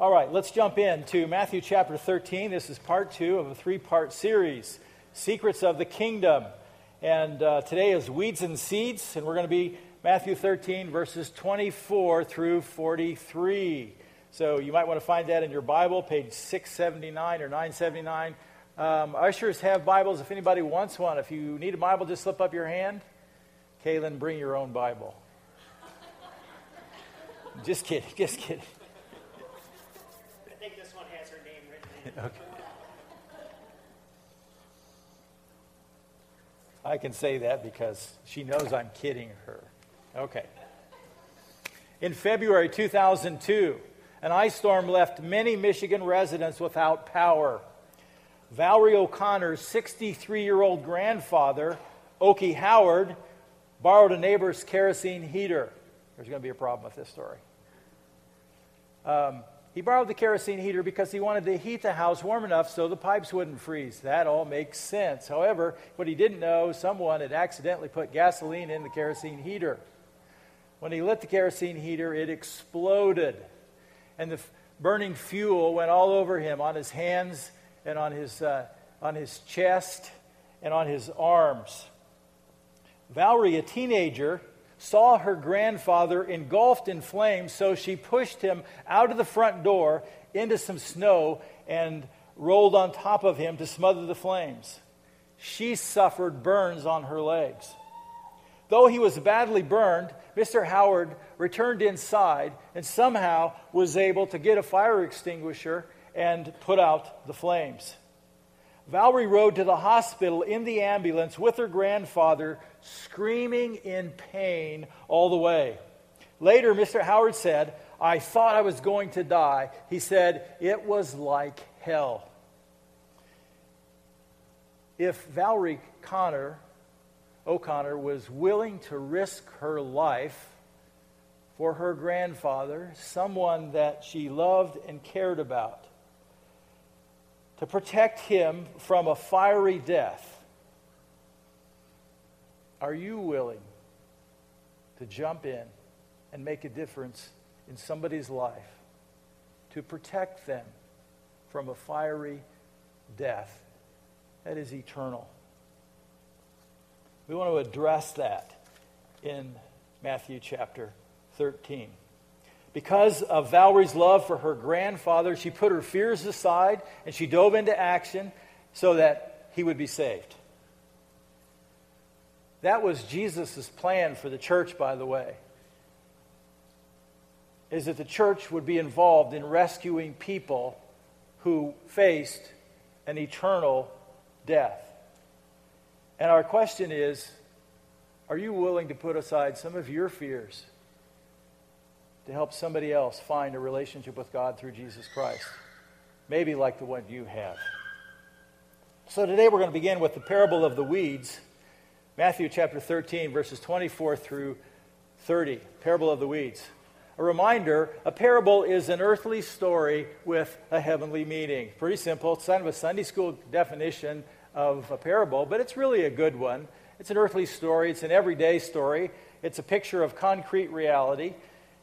All right, let's jump into Matthew chapter 13. This is part two of a three part series Secrets of the Kingdom. And uh, today is Weeds and Seeds, and we're going to be Matthew 13, verses 24 through 43. So you might want to find that in your Bible, page 679 or 979. Um, ushers have Bibles if anybody wants one. If you need a Bible, just slip up your hand. Kaylin, bring your own Bible. just kidding, just kidding. Okay. I can say that because she knows I'm kidding her. Okay. In February 2002, an ice storm left many Michigan residents without power. Valerie O'Connor's 63 year old grandfather, Okie Howard, borrowed a neighbor's kerosene heater. There's going to be a problem with this story. Um, he borrowed the kerosene heater because he wanted to heat the house warm enough so the pipes wouldn't freeze. That all makes sense. However, what he didn't know, someone had accidentally put gasoline in the kerosene heater. When he lit the kerosene heater, it exploded. And the f- burning fuel went all over him on his hands and on his, uh, on his chest and on his arms. Valerie, a teenager, saw her grandfather engulfed in flames, so she pushed him out of the front door into some snow and rolled on top of him to smother the flames. She suffered burns on her legs. Though he was badly burned, Mr. Howard returned inside and somehow was able to get a fire extinguisher and put out the flames. Valerie rode to the hospital in the ambulance with her grandfather, screaming in pain all the way. Later, Mr. Howard said, I thought I was going to die. He said, It was like hell. If Valerie Connor, O'Connor was willing to risk her life for her grandfather, someone that she loved and cared about, to protect him from a fiery death. Are you willing to jump in and make a difference in somebody's life to protect them from a fiery death that is eternal? We want to address that in Matthew chapter 13. Because of Valerie's love for her grandfather, she put her fears aside and she dove into action so that he would be saved. That was Jesus' plan for the church, by the way, is that the church would be involved in rescuing people who faced an eternal death. And our question is are you willing to put aside some of your fears to help somebody else find a relationship with God through Jesus Christ. Maybe like the one you have. So today we're going to begin with the parable of the weeds, Matthew chapter 13, verses 24 through 30. Parable of the weeds. A reminder a parable is an earthly story with a heavenly meaning. Pretty simple. It's kind of a Sunday school definition of a parable, but it's really a good one. It's an earthly story, it's an everyday story, it's a picture of concrete reality.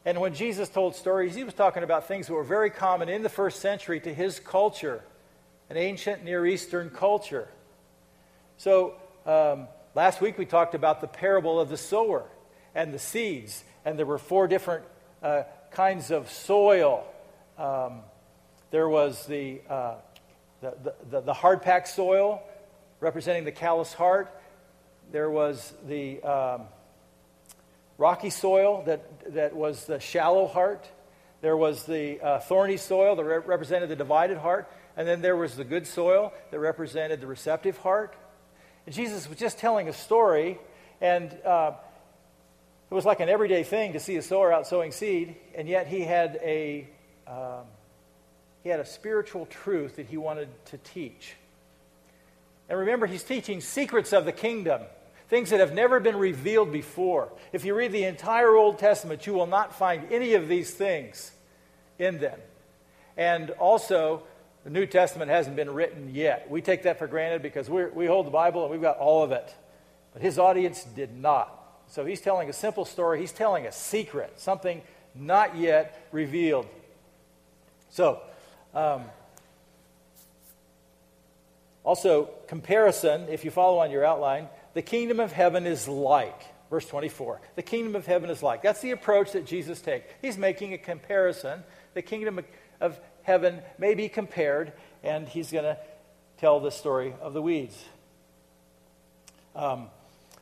And when Jesus told stories, he was talking about things that were very common in the first century to his culture, an ancient Near Eastern culture. So um, last week we talked about the parable of the sower and the seeds, and there were four different uh, kinds of soil. Um, there was the, uh, the, the, the hard packed soil representing the callous heart. There was the um, rocky soil that, that was the shallow heart. There was the uh, thorny soil that re- represented the divided heart. And then there was the good soil that represented the receptive heart. And Jesus was just telling a story, and uh, it was like an everyday thing to see a sower out sowing seed, and yet he had a, um, he had a spiritual truth that he wanted to teach. And remember, he's teaching secrets of the kingdom things that have never been revealed before. If you read the entire Old Testament, you will not find any of these things in them. And also, the New Testament hasn't been written yet. We take that for granted because we hold the Bible and we've got all of it. But his audience did not. So he's telling a simple story, he's telling a secret, something not yet revealed. So, um, also, comparison, if you follow on your outline, the kingdom of heaven is like. Verse 24. The kingdom of heaven is like. That's the approach that Jesus takes. He's making a comparison. The kingdom of heaven may be compared, and he's going to tell the story of the weeds. Um,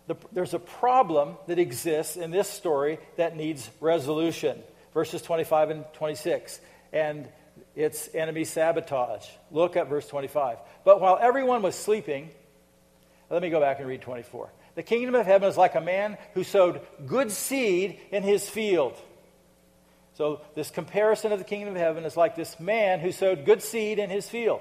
the, there's a problem that exists in this story that needs resolution. Verses 25 and 26. And it's enemy sabotage. Look at verse 25. But while everyone was sleeping, let me go back and read 24. The kingdom of heaven is like a man who sowed good seed in his field. So, this comparison of the kingdom of heaven is like this man who sowed good seed in his field.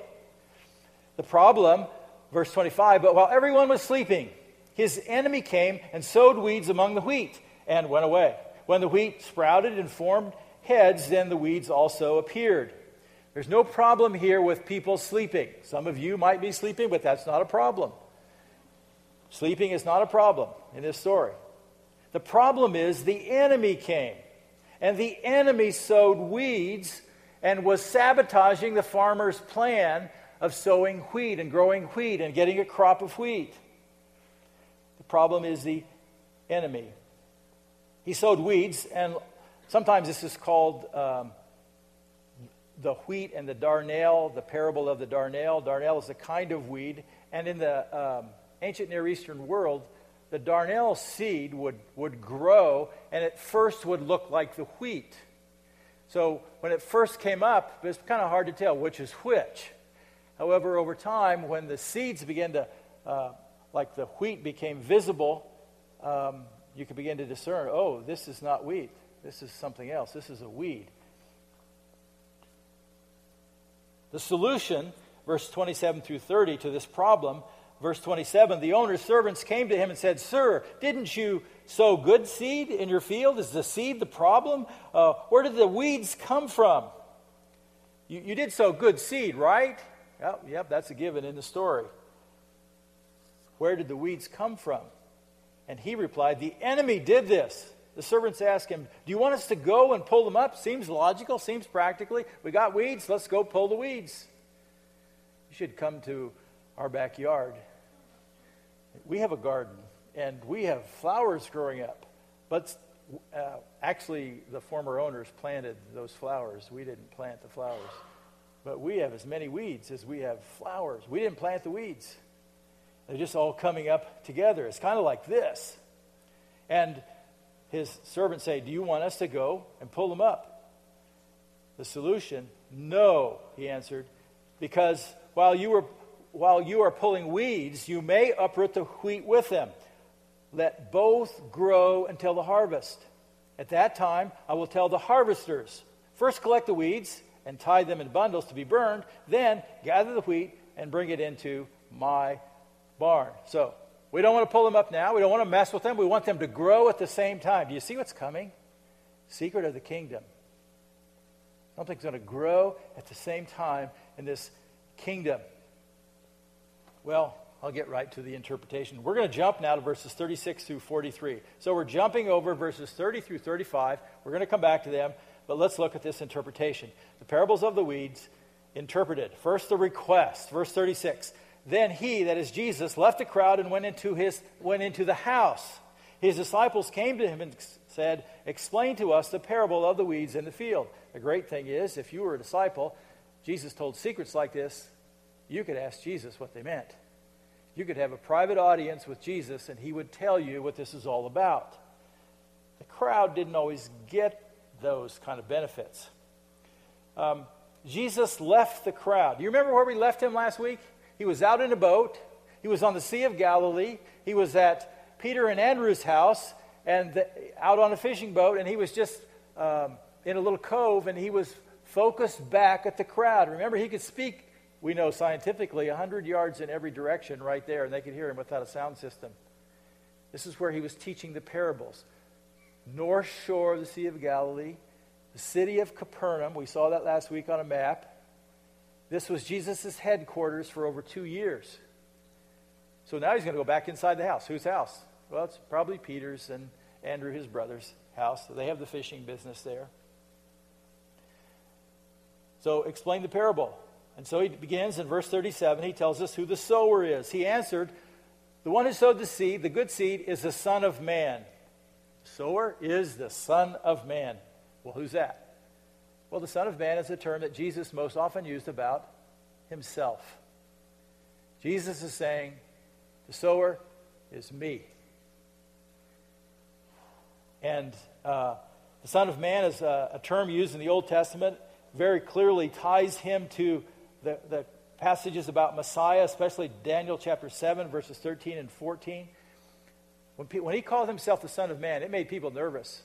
The problem, verse 25, but while everyone was sleeping, his enemy came and sowed weeds among the wheat and went away. When the wheat sprouted and formed heads, then the weeds also appeared. There's no problem here with people sleeping. Some of you might be sleeping, but that's not a problem. Sleeping is not a problem in this story. The problem is the enemy came, and the enemy sowed weeds and was sabotaging the farmer's plan of sowing wheat and growing wheat and getting a crop of wheat. The problem is the enemy. He sowed weeds, and sometimes this is called um, the wheat and the darnel, the parable of the darnel. Darnel is a kind of weed, and in the um, ancient Near Eastern world, the darnel seed would, would grow, and at first would look like the wheat. So when it first came up, it was kind of hard to tell which is which. However, over time, when the seeds began to, uh, like the wheat became visible, um, you could begin to discern oh, this is not wheat. This is something else. This is a weed. The solution, verse 27 through 30, to this problem, verse 27, the owner's servants came to him and said, Sir, didn't you sow good seed in your field? Is the seed the problem? Uh, where did the weeds come from? You, you did sow good seed, right? Yep, yep, that's a given in the story. Where did the weeds come from? And he replied, The enemy did this. The servants asked him, Do you want us to go and pull them up? Seems logical, seems practically. We got weeds, let's go pull the weeds. You should come to our backyard. We have a garden, and we have flowers growing up. But uh, actually, the former owners planted those flowers. We didn't plant the flowers. But we have as many weeds as we have flowers. We didn't plant the weeds. They're just all coming up together. It's kind of like this. And his servants say, Do you want us to go and pull them up? The solution, no, he answered, because while you, were, while you are pulling weeds, you may uproot the wheat with them. Let both grow until the harvest. At that time, I will tell the harvesters first collect the weeds and tie them in bundles to be burned, then gather the wheat and bring it into my barn. So, we don't want to pull them up now. We don't want to mess with them. We want them to grow at the same time. Do you see what's coming? Secret of the kingdom. Something's going to grow at the same time in this kingdom. Well, I'll get right to the interpretation. We're going to jump now to verses 36 through 43. So we're jumping over verses 30 through 35. We're going to come back to them, but let's look at this interpretation. The parables of the weeds interpreted. First, the request, verse 36. Then he, that is Jesus, left the crowd and went into, his, went into the house. His disciples came to him and said, Explain to us the parable of the weeds in the field. The great thing is, if you were a disciple, Jesus told secrets like this, you could ask Jesus what they meant. You could have a private audience with Jesus, and he would tell you what this is all about. The crowd didn't always get those kind of benefits. Um, Jesus left the crowd. Do you remember where we left him last week? He was out in a boat. He was on the Sea of Galilee. He was at Peter and Andrew's house and the, out on a fishing boat, and he was just um, in a little cove, and he was focused back at the crowd. Remember, he could speak, we know scientifically, 100 yards in every direction right there, and they could hear him without a sound system. This is where he was teaching the parables. North shore of the Sea of Galilee, the city of Capernaum, we saw that last week on a map. This was Jesus' headquarters for over two years. So now he's going to go back inside the house. Whose house? Well, it's probably Peter's and Andrew, his brother's house. They have the fishing business there. So explain the parable. And so he begins in verse 37. He tells us who the sower is. He answered, The one who sowed the seed, the good seed, is the Son of Man. Sower is the Son of Man. Well, who's that? Well, the Son of Man is a term that Jesus most often used about himself. Jesus is saying, The sower is me. And uh, the Son of Man is a, a, term used in the Old Testament, very clearly ties him to the, the passages about Messiah, especially Daniel chapter 7, verses 13 and 14. When, pe- when he called himself the Son of Man, it made people nervous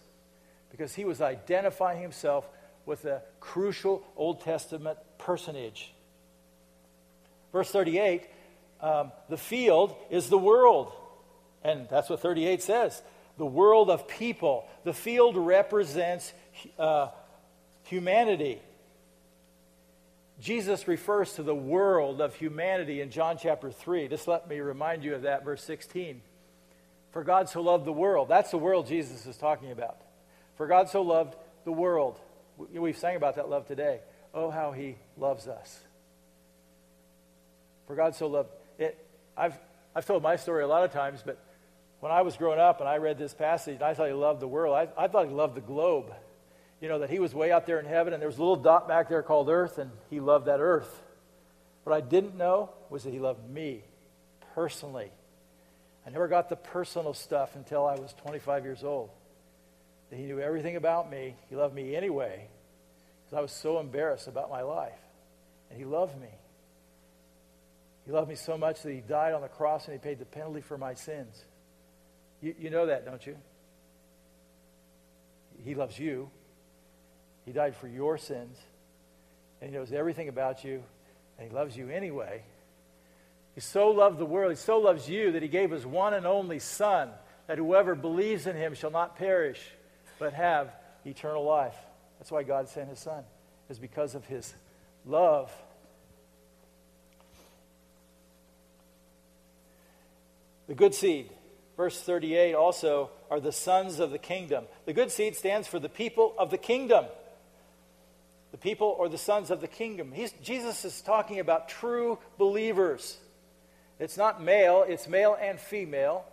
because he was identifying himself with a crucial Old Testament personage. Verse 38 um, the field is the world. And that's what 38 says the world of people. The field represents uh, humanity. Jesus refers to the world of humanity in John chapter 3. Just let me remind you of that, verse 16. For God so loved the world. That's the world Jesus is talking about. For God so loved the world. We've sang about that love today. Oh, how he loves us. For God so loved it. I've, I've told my story a lot of times, but when I was growing up and I read this passage, and I thought he loved the world. I, I thought he loved the globe you know, that he was way out there in heaven and there was a little dot back there called earth and he loved that earth. What I didn't know was that he loved me personally. I never got the personal stuff until I was 25 years old. That he knew everything about me. He loved me anyway because I was so embarrassed about my life. And he loved me. He loved me so much that he died on the cross and he paid the penalty for my sins. You, you know that, don't you? He loves you. He died for your sins, and He knows everything about you, and He loves you anyway. He so loved the world, He so loves you that He gave His one and only Son, that whoever believes in Him shall not perish, but have eternal life. That's why God sent His Son, is because of His love. The good seed, verse 38 also, are the sons of the kingdom. The good seed stands for the people of the kingdom the people or the sons of the kingdom. He's, Jesus is talking about true believers. It's not male, it's male and female,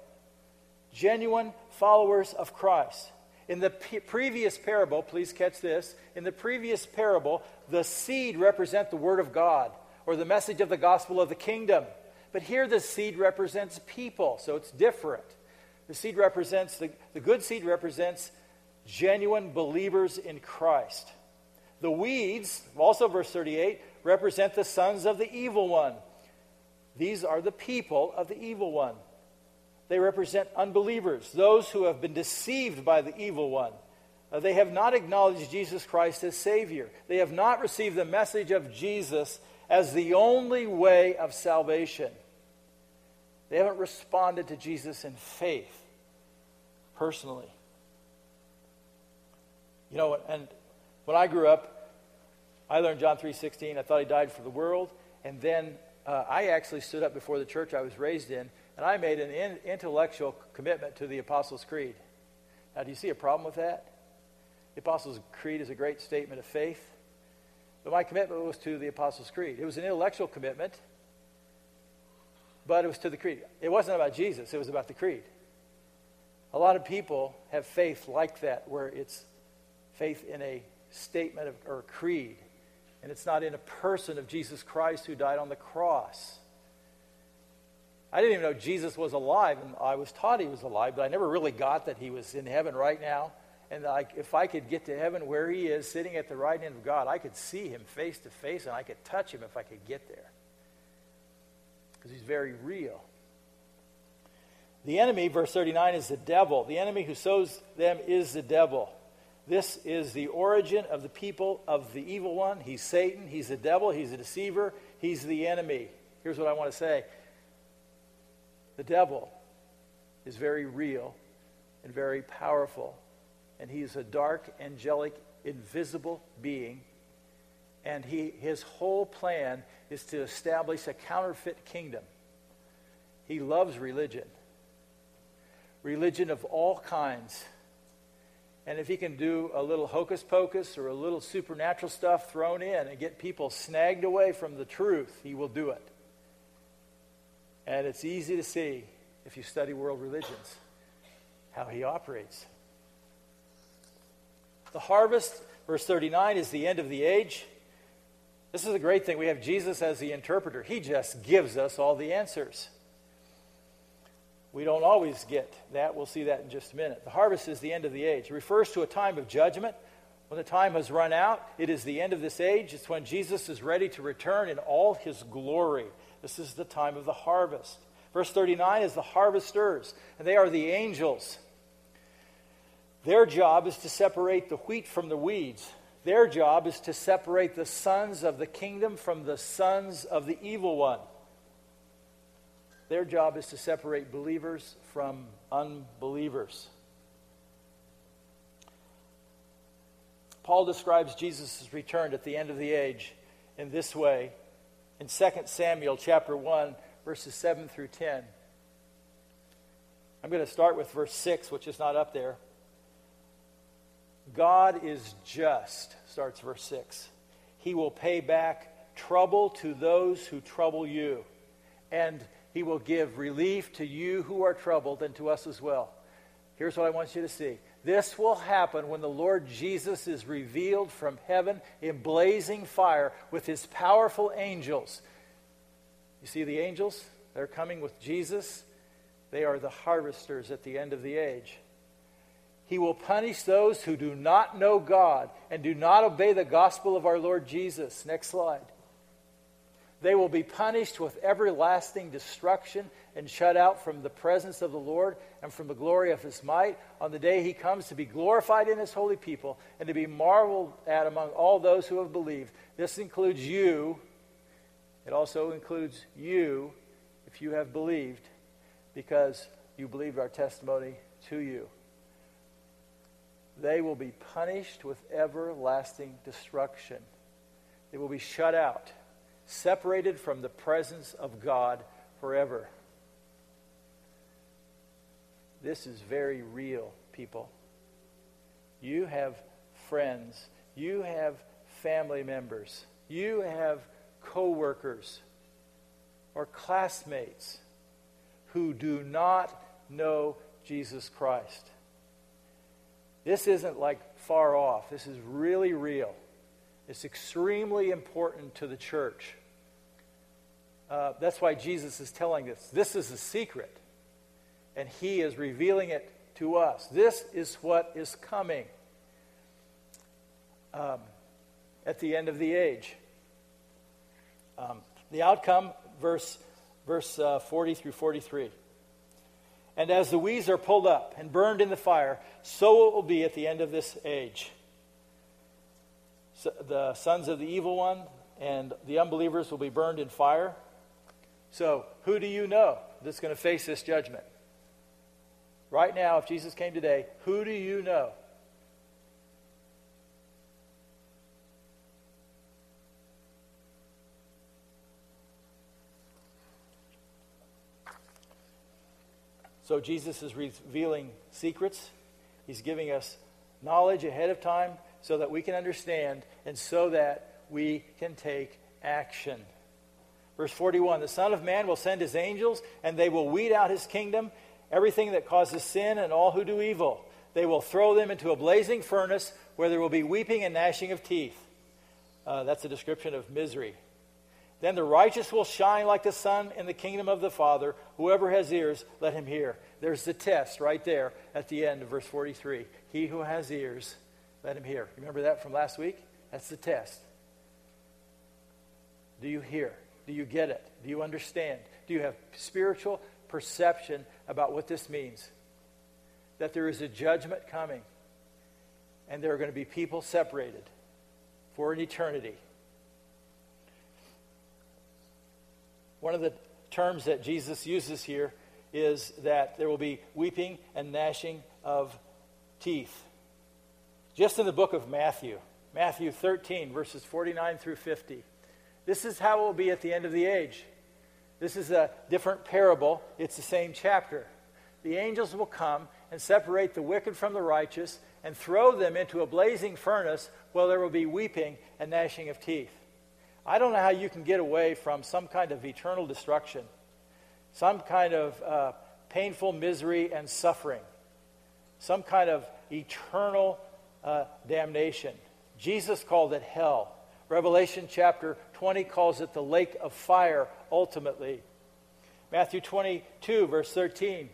genuine followers of Christ. In the p- previous parable, please catch this. In the previous parable, the seed represent the word of God or the message of the gospel of the kingdom. But here the seed represents people, so it's different. The seed represents, the, the good seed represents genuine believers in Christ. The weeds, also verse 38, represent the sons of the evil one. These are the people of the evil one. They represent unbelievers, those who have been deceived by the evil one. Uh, they have not acknowledged Jesus Christ as Savior. They have not received the message of Jesus as the only way of salvation. They haven't responded to Jesus in faith personally. You know, and when I grew up, I learned John 3.16. I thought he died for the world. And then uh, I actually stood up before the church I was raised in, and I made an in- intellectual commitment to the Apostles' Creed. Now, do you see a problem with that? The Apostles' Creed is a great statement of faith. But my commitment was to the Apostles' Creed. It was an intellectual commitment, but it was to the creed. It wasn't about Jesus, it was about the creed. A lot of people have faith like that, where it's faith in a statement of, or creed. And it's not in a person of Jesus Christ who died on the cross. I didn't even know Jesus was alive, and I was taught he was alive, but I never really got that he was in heaven right now. And I, if I could get to heaven where he is, sitting at the right hand of God, I could see him face to face, and I could touch him if I could get there. Because he's very real. The enemy, verse 39, is the devil. The enemy who sows them is the devil. This is the origin of the people of the evil one. He's Satan. He's the devil. He's a deceiver. He's the enemy. Here's what I want to say the devil is very real and very powerful. And he's a dark, angelic, invisible being. And he, his whole plan is to establish a counterfeit kingdom. He loves religion, religion of all kinds And if he can do a little hocus pocus or a little supernatural stuff thrown in and get people snagged away from the truth, he will do it. And it's easy to see if you study world religions how he operates. The harvest, verse 39, is the end of the age. This is a great thing. We have Jesus as the interpreter, he just gives us all the answers. We don't always get that. We'll see that in just a minute. The harvest is the end of the age. It refers to a time of judgment. When the time has run out, it is the end of this age. It's when Jesus is ready to return in all his glory. This is the time of the harvest. Verse 39 is the harvesters, and they are the angels. Their job is to separate the wheat from the weeds. Their job is to separate the sons of the kingdom from the sons of the evil one. Their job is to separate believers from unbelievers. Paul describes Jesus' return at the end of the age in this way in 2 Samuel chapter 1 verses 7 through 10. I'm going to start with verse 6 which is not up there. God is just starts verse 6. He will pay back trouble to those who trouble you and he will give relief to you who are troubled and to us as well. Here's what I want you to see. This will happen when the Lord Jesus is revealed from heaven in blazing fire with his powerful angels. You see the angels? They're coming with Jesus. They are the harvesters at the end of the age. He will punish those who do not know God and do not obey the gospel of our Lord Jesus. Next slide. They will be punished with everlasting destruction and shut out from the presence of the Lord and from the glory of his might on the day he comes to be glorified in his holy people and to be marveled at among all those who have believed. This includes you. It also includes you if you have believed because you believed our testimony to you. They will be punished with everlasting destruction. They will be shut out separated from the presence of God forever. This is very real, people. You have friends, you have family members, you have coworkers or classmates who do not know Jesus Christ. This isn't like far off. This is really real. It's extremely important to the church. Uh, that's why Jesus is telling us this is a secret, and he is revealing it to us. This is what is coming um, at the end of the age. Um, the outcome, verse, verse uh, 40 through 43. And as the weeds are pulled up and burned in the fire, so it will be at the end of this age the sons of the evil one and the unbelievers will be burned in fire. So, who do you know that's going to face this judgment? Right now, if Jesus came today, who do you know? So, Jesus is revealing secrets. He's giving us knowledge ahead of time so that we can understand and so that we can take action. Verse 41 The Son of Man will send his angels, and they will weed out his kingdom, everything that causes sin, and all who do evil. They will throw them into a blazing furnace where there will be weeping and gnashing of teeth. Uh, that's a description of misery. Then the righteous will shine like the sun in the kingdom of the Father. Whoever has ears, let him hear. There's the test right there at the end of verse 43. He who has ears, let him hear. Remember that from last week? That's the test. Do you hear? Do you get it? Do you understand? Do you have spiritual perception about what this means? That there is a judgment coming, and there are going to be people separated for an eternity. One of the terms that Jesus uses here is that there will be weeping and gnashing of teeth. Just in the book of Matthew, Matthew 13, verses 49 through 50. This is how it will be at the end of the age. This is a different parable, it's the same chapter. The angels will come and separate the wicked from the righteous, and throw them into a blazing furnace where there will be weeping and gnashing of teeth. I don't know how you can get away from some kind of eternal destruction, some kind of uh, painful misery and suffering, some kind of eternal uh, damnation. Jesus called it hell. Revelation chapter 20 calls it the lake of fire ultimately. Matthew 22, verse 13.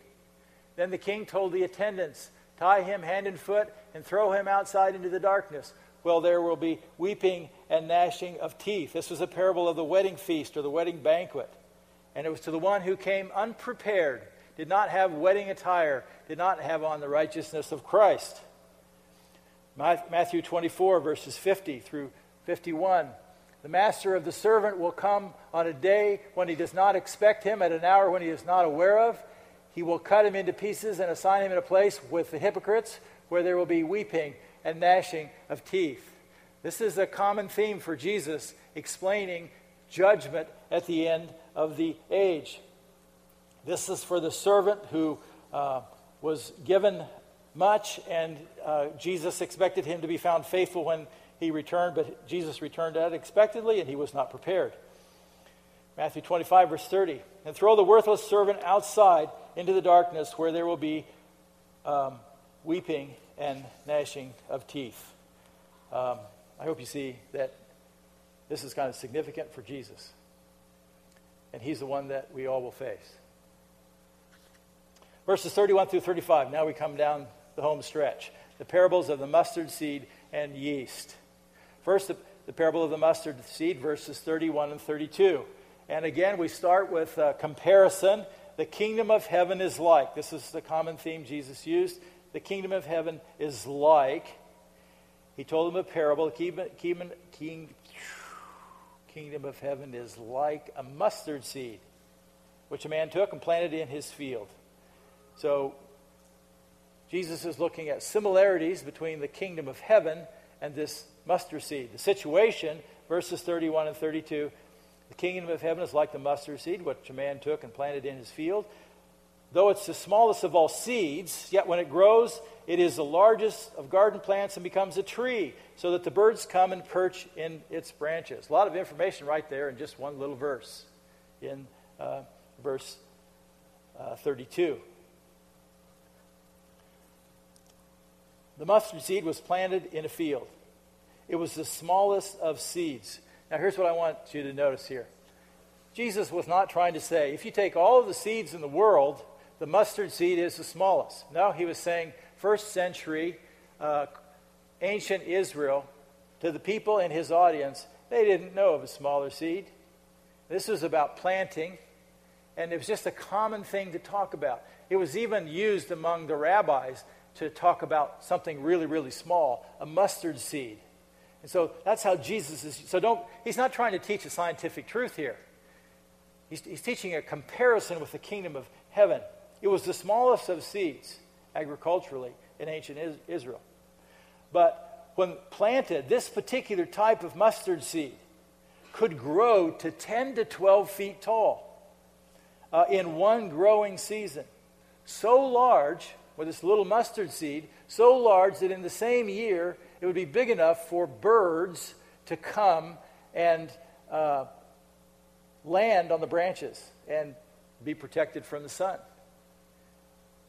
Then the king told the attendants, Tie him hand and foot and throw him outside into the darkness. Well, there will be weeping and gnashing of teeth. This was a parable of the wedding feast or the wedding banquet. And it was to the one who came unprepared, did not have wedding attire, did not have on the righteousness of Christ. Matthew 24, verses 50 through 51. The master of the servant will come on a day when he does not expect him, at an hour when he is not aware of. He will cut him into pieces and assign him in a place with the hypocrites where there will be weeping and gnashing of teeth. This is a common theme for Jesus explaining judgment at the end of the age. This is for the servant who uh, was given much, and uh, Jesus expected him to be found faithful when he returned, but Jesus returned unexpectedly and he was not prepared. Matthew 25, verse 30. And throw the worthless servant outside into the darkness where there will be um, weeping and gnashing of teeth. Um, I hope you see that this is kind of significant for Jesus. And he's the one that we all will face. Verses 31 through 35. Now we come down the home stretch. The parables of the mustard seed and yeast. First, the, the parable of the mustard seed, verses 31 and 32. And again, we start with a comparison. The kingdom of heaven is like. This is the common theme Jesus used. The kingdom of heaven is like. He told them a parable. Kingdom of heaven is like a mustard seed, which a man took and planted in his field. So, Jesus is looking at similarities between the kingdom of heaven and this mustard seed. The situation, verses 31 and 32 the kingdom of heaven is like the mustard seed, which a man took and planted in his field. Though it's the smallest of all seeds, yet when it grows, it is the largest of garden plants and becomes a tree, so that the birds come and perch in its branches. A lot of information right there in just one little verse, in uh, verse uh, 32. The mustard seed was planted in a field. It was the smallest of seeds. Now, here's what I want you to notice here Jesus was not trying to say, if you take all of the seeds in the world, the mustard seed is the smallest. No, he was saying, first century, uh, ancient Israel, to the people in his audience, they didn't know of a smaller seed. This was about planting, and it was just a common thing to talk about. It was even used among the rabbis to talk about something really, really small a mustard seed. And so that's how Jesus is. So don't, he's not trying to teach a scientific truth here. He's, he's teaching a comparison with the kingdom of heaven. It was the smallest of seeds agriculturally in ancient Israel. But when planted, this particular type of mustard seed could grow to 10 to 12 feet tall uh, in one growing season. So large, with this little mustard seed, so large that in the same year it would be big enough for birds to come and uh, land on the branches and be protected from the sun.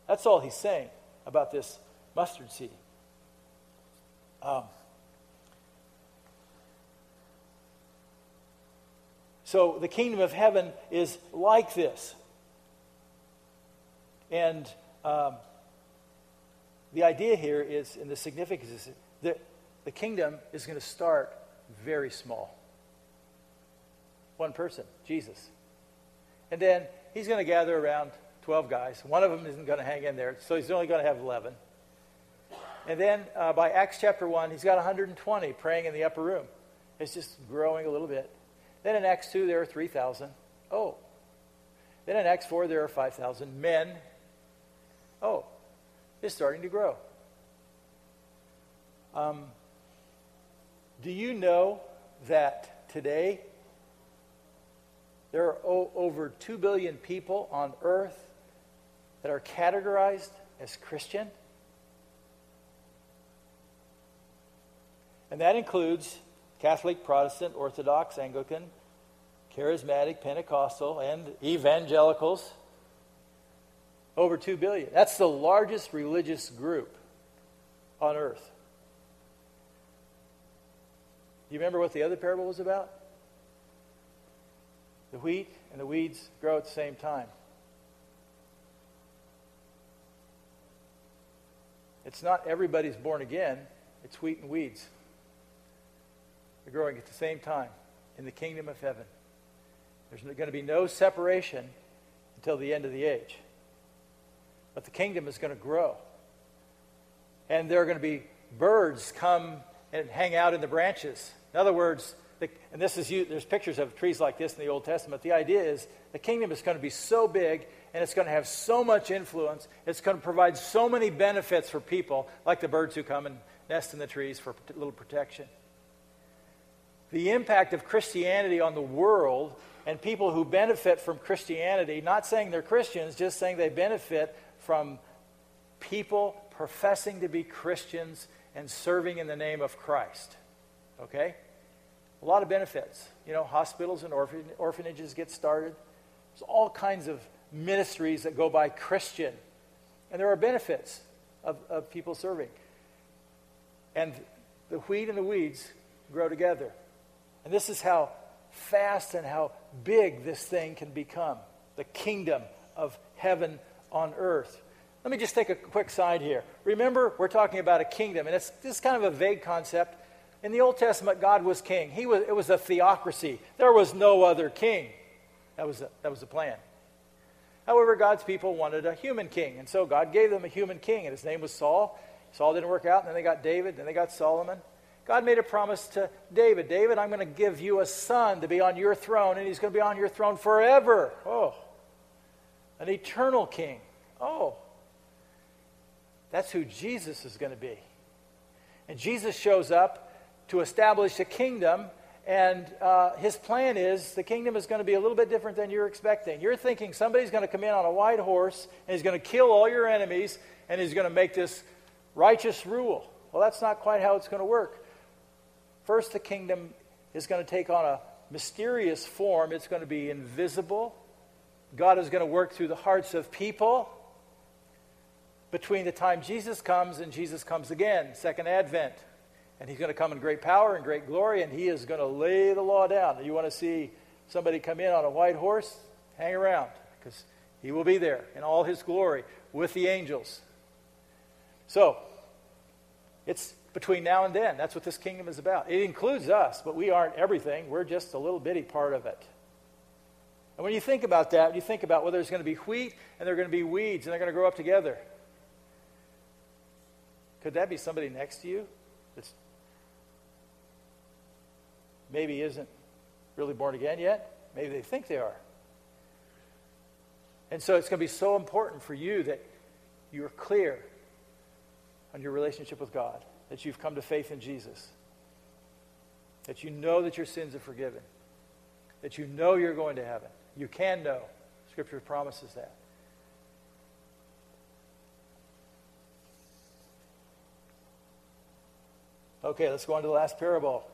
That's all he's saying about this mustard seed. Um, so the kingdom of heaven is like this. And um, the idea here is, and the significance the, the kingdom is going to start very small. One person, Jesus. And then he's going to gather around 12 guys. One of them isn't going to hang in there, so he's only going to have 11. And then uh, by Acts chapter 1, he's got 120 praying in the upper room. It's just growing a little bit. Then in Acts 2, there are 3,000. Oh. Then in Acts 4, there are 5,000 men. Oh, it's starting to grow. Um, do you know that today there are o- over 2 billion people on earth that are categorized as Christian? And that includes Catholic, Protestant, Orthodox, Anglican, Charismatic, Pentecostal, and evangelicals. Over 2 billion. That's the largest religious group on earth. Do you remember what the other parable was about? The wheat and the weeds grow at the same time. It's not everybody's born again, it's wheat and weeds. They're growing at the same time in the kingdom of heaven. There's going to be no separation until the end of the age. But the kingdom is going to grow. And there are going to be birds come and hang out in the branches. In other words, the, and this is there's pictures of trees like this in the Old Testament. The idea is the kingdom is going to be so big and it's going to have so much influence. It's going to provide so many benefits for people, like the birds who come and nest in the trees for a little protection. The impact of Christianity on the world and people who benefit from Christianity, not saying they're Christians, just saying they benefit from people professing to be Christians and serving in the name of Christ. Okay? A lot of benefits. You know, hospitals and orphan- orphanages get started. There's all kinds of ministries that go by Christian. And there are benefits of, of people serving. And the wheat and the weeds grow together. And this is how fast and how big this thing can become the kingdom of heaven on earth. Let me just take a quick side here. Remember, we're talking about a kingdom, and it's this kind of a vague concept. In the Old Testament, God was king. He was, it was a theocracy. There was no other king. That was, that was the plan. However, God's people wanted a human king, and so God gave them a human king, and his name was Saul. Saul didn't work out, and then they got David, then they got Solomon. God made a promise to David David, I'm going to give you a son to be on your throne, and he's going to be on your throne forever. Oh, an eternal king. Oh, that's who Jesus is going to be. And Jesus shows up to establish a kingdom and uh, his plan is the kingdom is going to be a little bit different than you're expecting. You're thinking somebody's going to come in on a white horse and he's going to kill all your enemies and he's going to make this righteous rule. Well, that's not quite how it's going to work. First, the kingdom is going to take on a mysterious form, it's going to be invisible. God is going to work through the hearts of people between the time Jesus comes and Jesus comes again, second advent. And he's going to come in great power and great glory, and he is going to lay the law down. You want to see somebody come in on a white horse? Hang around, because he will be there in all his glory with the angels. So, it's between now and then. That's what this kingdom is about. It includes us, but we aren't everything. We're just a little bitty part of it. And when you think about that, you think about well, there's going to be wheat and there are going to be weeds, and they're going to grow up together. Could that be somebody next to you that's maybe isn't really born again yet. Maybe they think they are. And so it's going to be so important for you that you're clear on your relationship with God, that you've come to faith in Jesus, that you know that your sins are forgiven, that you know you're going to heaven. You can know. Scripture promises that. Okay, let's go on to the last parable.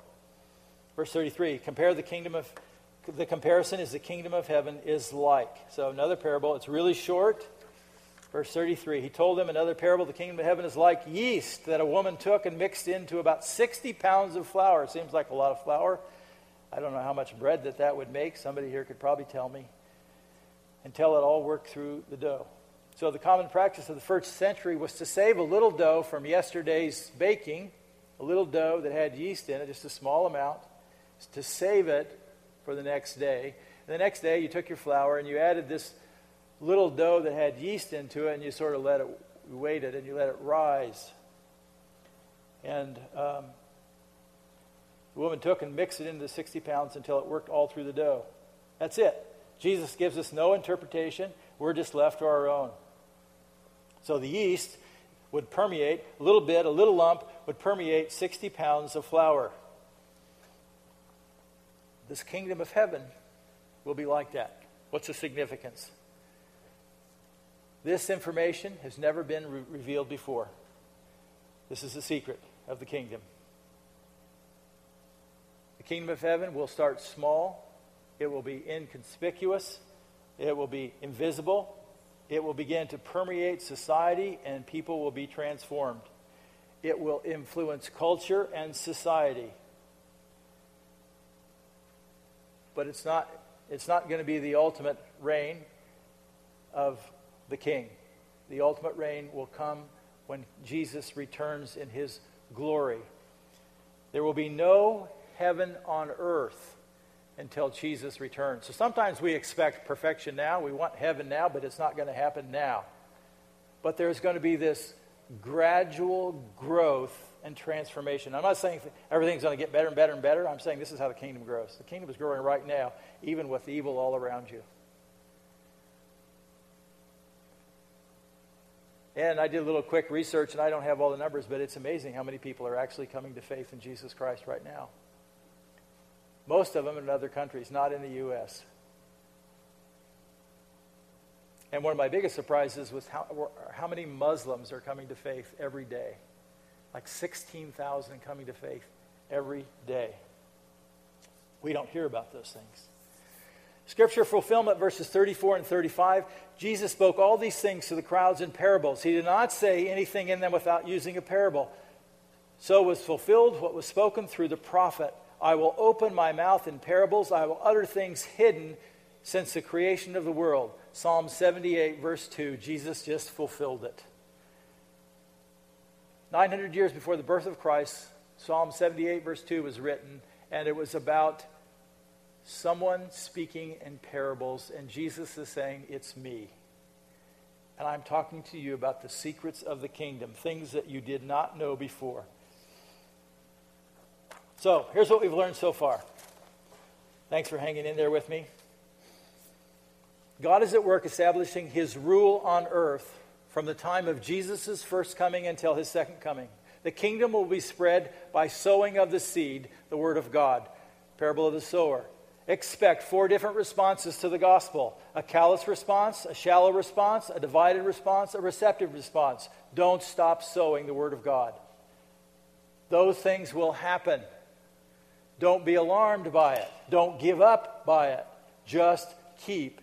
Verse 33 compare the kingdom of, the comparison is the kingdom of heaven is like. So another parable, it's really short. Verse 33 He told them another parable the kingdom of heaven is like yeast that a woman took and mixed into about 60 pounds of flour. It seems like a lot of flour. I don't know how much bread that that would make. Somebody here could probably tell me. Until it all worked through the dough. So the common practice of the first century was to save a little dough from yesterday's baking, a little dough that had yeast in it, just a small amount to save it for the next day. And the next day, you took your flour and you added this little dough that had yeast into it, and you sort of let it, wait it, and you let it rise. And um, the woman took and mixed it into the 60 pounds until it worked all through the dough. That's it. Jesus gives us no interpretation. We're just left to our own. So the yeast would permeate a little bit, a little lump would permeate 60 pounds of flour. This kingdom of heaven will be like that. What's the significance? This information has never been re- revealed before. This is the secret of the kingdom. The kingdom of heaven will start small, it will be inconspicuous, it will be invisible, it will begin to permeate society, and people will be transformed. It will influence culture and society. But it's not, it's not going to be the ultimate reign of the king. The ultimate reign will come when Jesus returns in his glory. There will be no heaven on earth until Jesus returns. So sometimes we expect perfection now. We want heaven now, but it's not going to happen now. But there's going to be this gradual growth and transformation. I'm not saying everything's going to get better and better and better. I'm saying this is how the kingdom grows. The kingdom is growing right now, even with evil all around you. And I did a little quick research, and I don't have all the numbers, but it's amazing how many people are actually coming to faith in Jesus Christ right now. Most of them in other countries, not in the U.S. And one of my biggest surprises was how, how many Muslims are coming to faith every day. Like 16,000 coming to faith every day. We don't hear about those things. Scripture fulfillment, verses 34 and 35. Jesus spoke all these things to the crowds in parables. He did not say anything in them without using a parable. So was fulfilled what was spoken through the prophet I will open my mouth in parables, I will utter things hidden since the creation of the world. Psalm 78, verse 2. Jesus just fulfilled it. 900 years before the birth of Christ, Psalm 78, verse 2 was written, and it was about someone speaking in parables, and Jesus is saying, It's me. And I'm talking to you about the secrets of the kingdom, things that you did not know before. So, here's what we've learned so far. Thanks for hanging in there with me. God is at work establishing his rule on earth from the time of Jesus' first coming until his second coming. The kingdom will be spread by sowing of the seed, the word of God. Parable of the sower expect four different responses to the gospel a callous response, a shallow response, a divided response, a receptive response. Don't stop sowing the Word of God. Those things will happen. Don't be alarmed by it. Don't give up by it. Just keep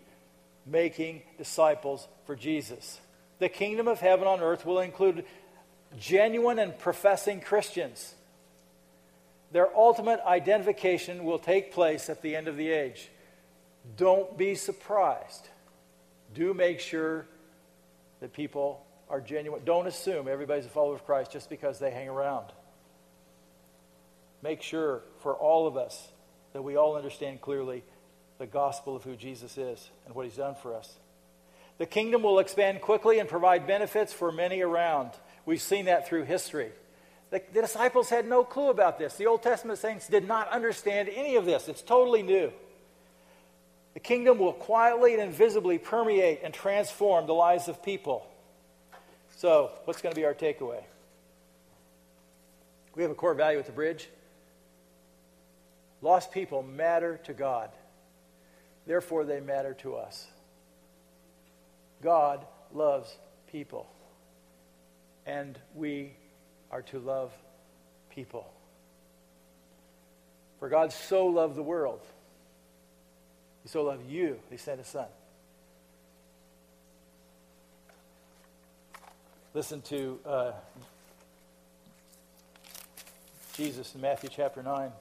making disciples for Jesus. The kingdom of heaven on earth will include genuine and professing Christians their ultimate identification will take place at the end of the age. Don't be surprised. Do make sure that people are genuine. Don't assume everybody's a follower of Christ just because they hang around. Make sure for all of us that we all understand clearly the gospel of who Jesus is and what he's done for us. The kingdom will expand quickly and provide benefits for many around. We've seen that through history. The, the, disciples had no clue about this. The Old Testament saints did not understand any of this. It's totally new. The kingdom will quietly and invisibly permeate and transform the lives of people. So, what's going to be our takeaway? We have a core value at the bridge. Lost people matter to God. Therefore, they matter to us. God loves people. And we are to love people. For God so loved the world, He so loved you, He sent His Son. Listen to uh, Jesus in Matthew chapter 9.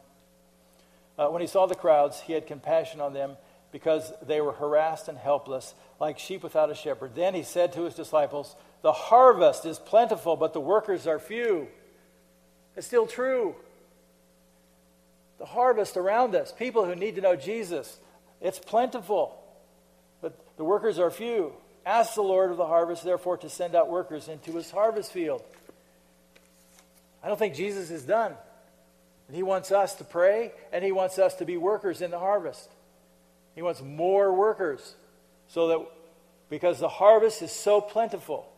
Uh, when he saw the crowds, he had compassion on them because they were harassed and helpless, like sheep without a shepherd. Then he said to his disciples, the harvest is plentiful, but the workers are few. It's still true. The harvest around us, people who need to know Jesus, it's plentiful, but the workers are few. Ask the Lord of the harvest, therefore, to send out workers into his harvest field. I don't think Jesus is done. He wants us to pray, and he wants us to be workers in the harvest. He wants more workers so that because the harvest is so plentiful.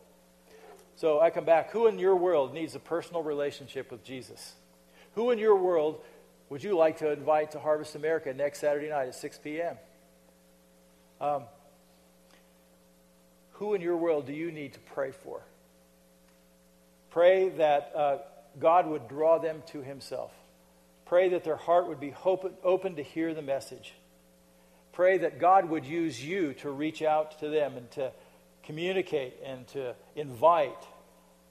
So I come back. Who in your world needs a personal relationship with Jesus? Who in your world would you like to invite to Harvest America next Saturday night at 6 p.m.? Um, who in your world do you need to pray for? Pray that uh, God would draw them to Himself. Pray that their heart would be open to hear the message. Pray that God would use you to reach out to them and to communicate and to invite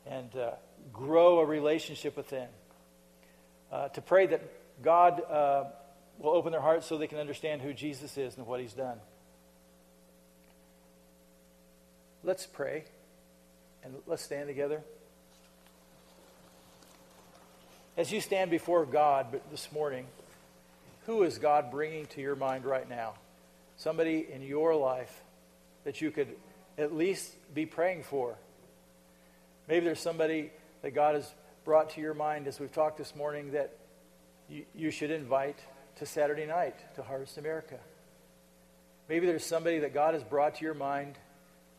and uh, grow a relationship with them. Uh, to pray that God uh, will open their hearts so they can understand who Jesus is and what he's done. Let's pray and let's stand together. As you stand before God this morning, who is God bringing to your mind right now? Somebody in your life that you could at least be praying for. Maybe there's somebody that God has brought to your mind as we've talked this morning that you, you should invite to Saturday night to Harvest America. Maybe there's somebody that God has brought to your mind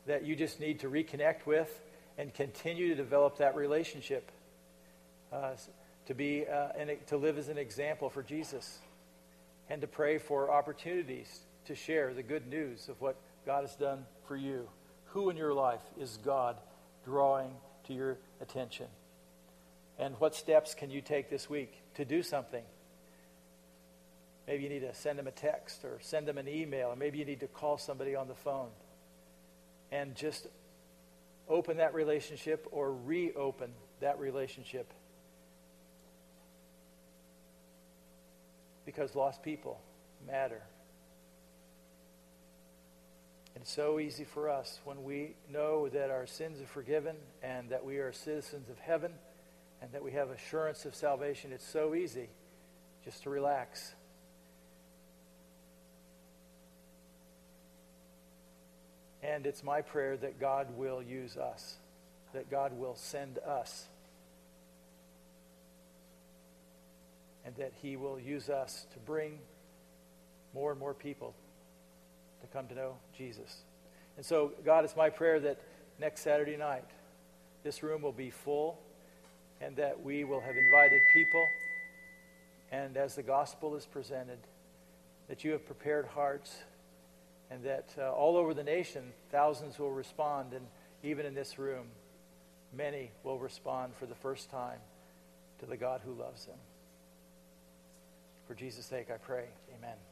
that you just need to reconnect with and continue to develop that relationship. Uh, to be uh, and to live as an example for Jesus, and to pray for opportunities to share the good news of what God has done for you. Who in your life is God drawing to your attention? And what steps can you take this week to do something? Maybe you need to send them a text or send them an email, or maybe you need to call somebody on the phone and just open that relationship or reopen that relationship because lost people matter. It's so easy for us when we know that our sins are forgiven and that we are citizens of heaven and that we have assurance of salvation. It's so easy just to relax. And it's my prayer that God will use us, that God will send us and that He will use us to bring more and more people to come to know Jesus. And so, God, it's my prayer that next Saturday night, this room will be full and that we will have invited people. And as the gospel is presented, that you have prepared hearts and that uh, all over the nation, thousands will respond. And even in this room, many will respond for the first time to the God who loves them. For Jesus' sake, I pray. Amen.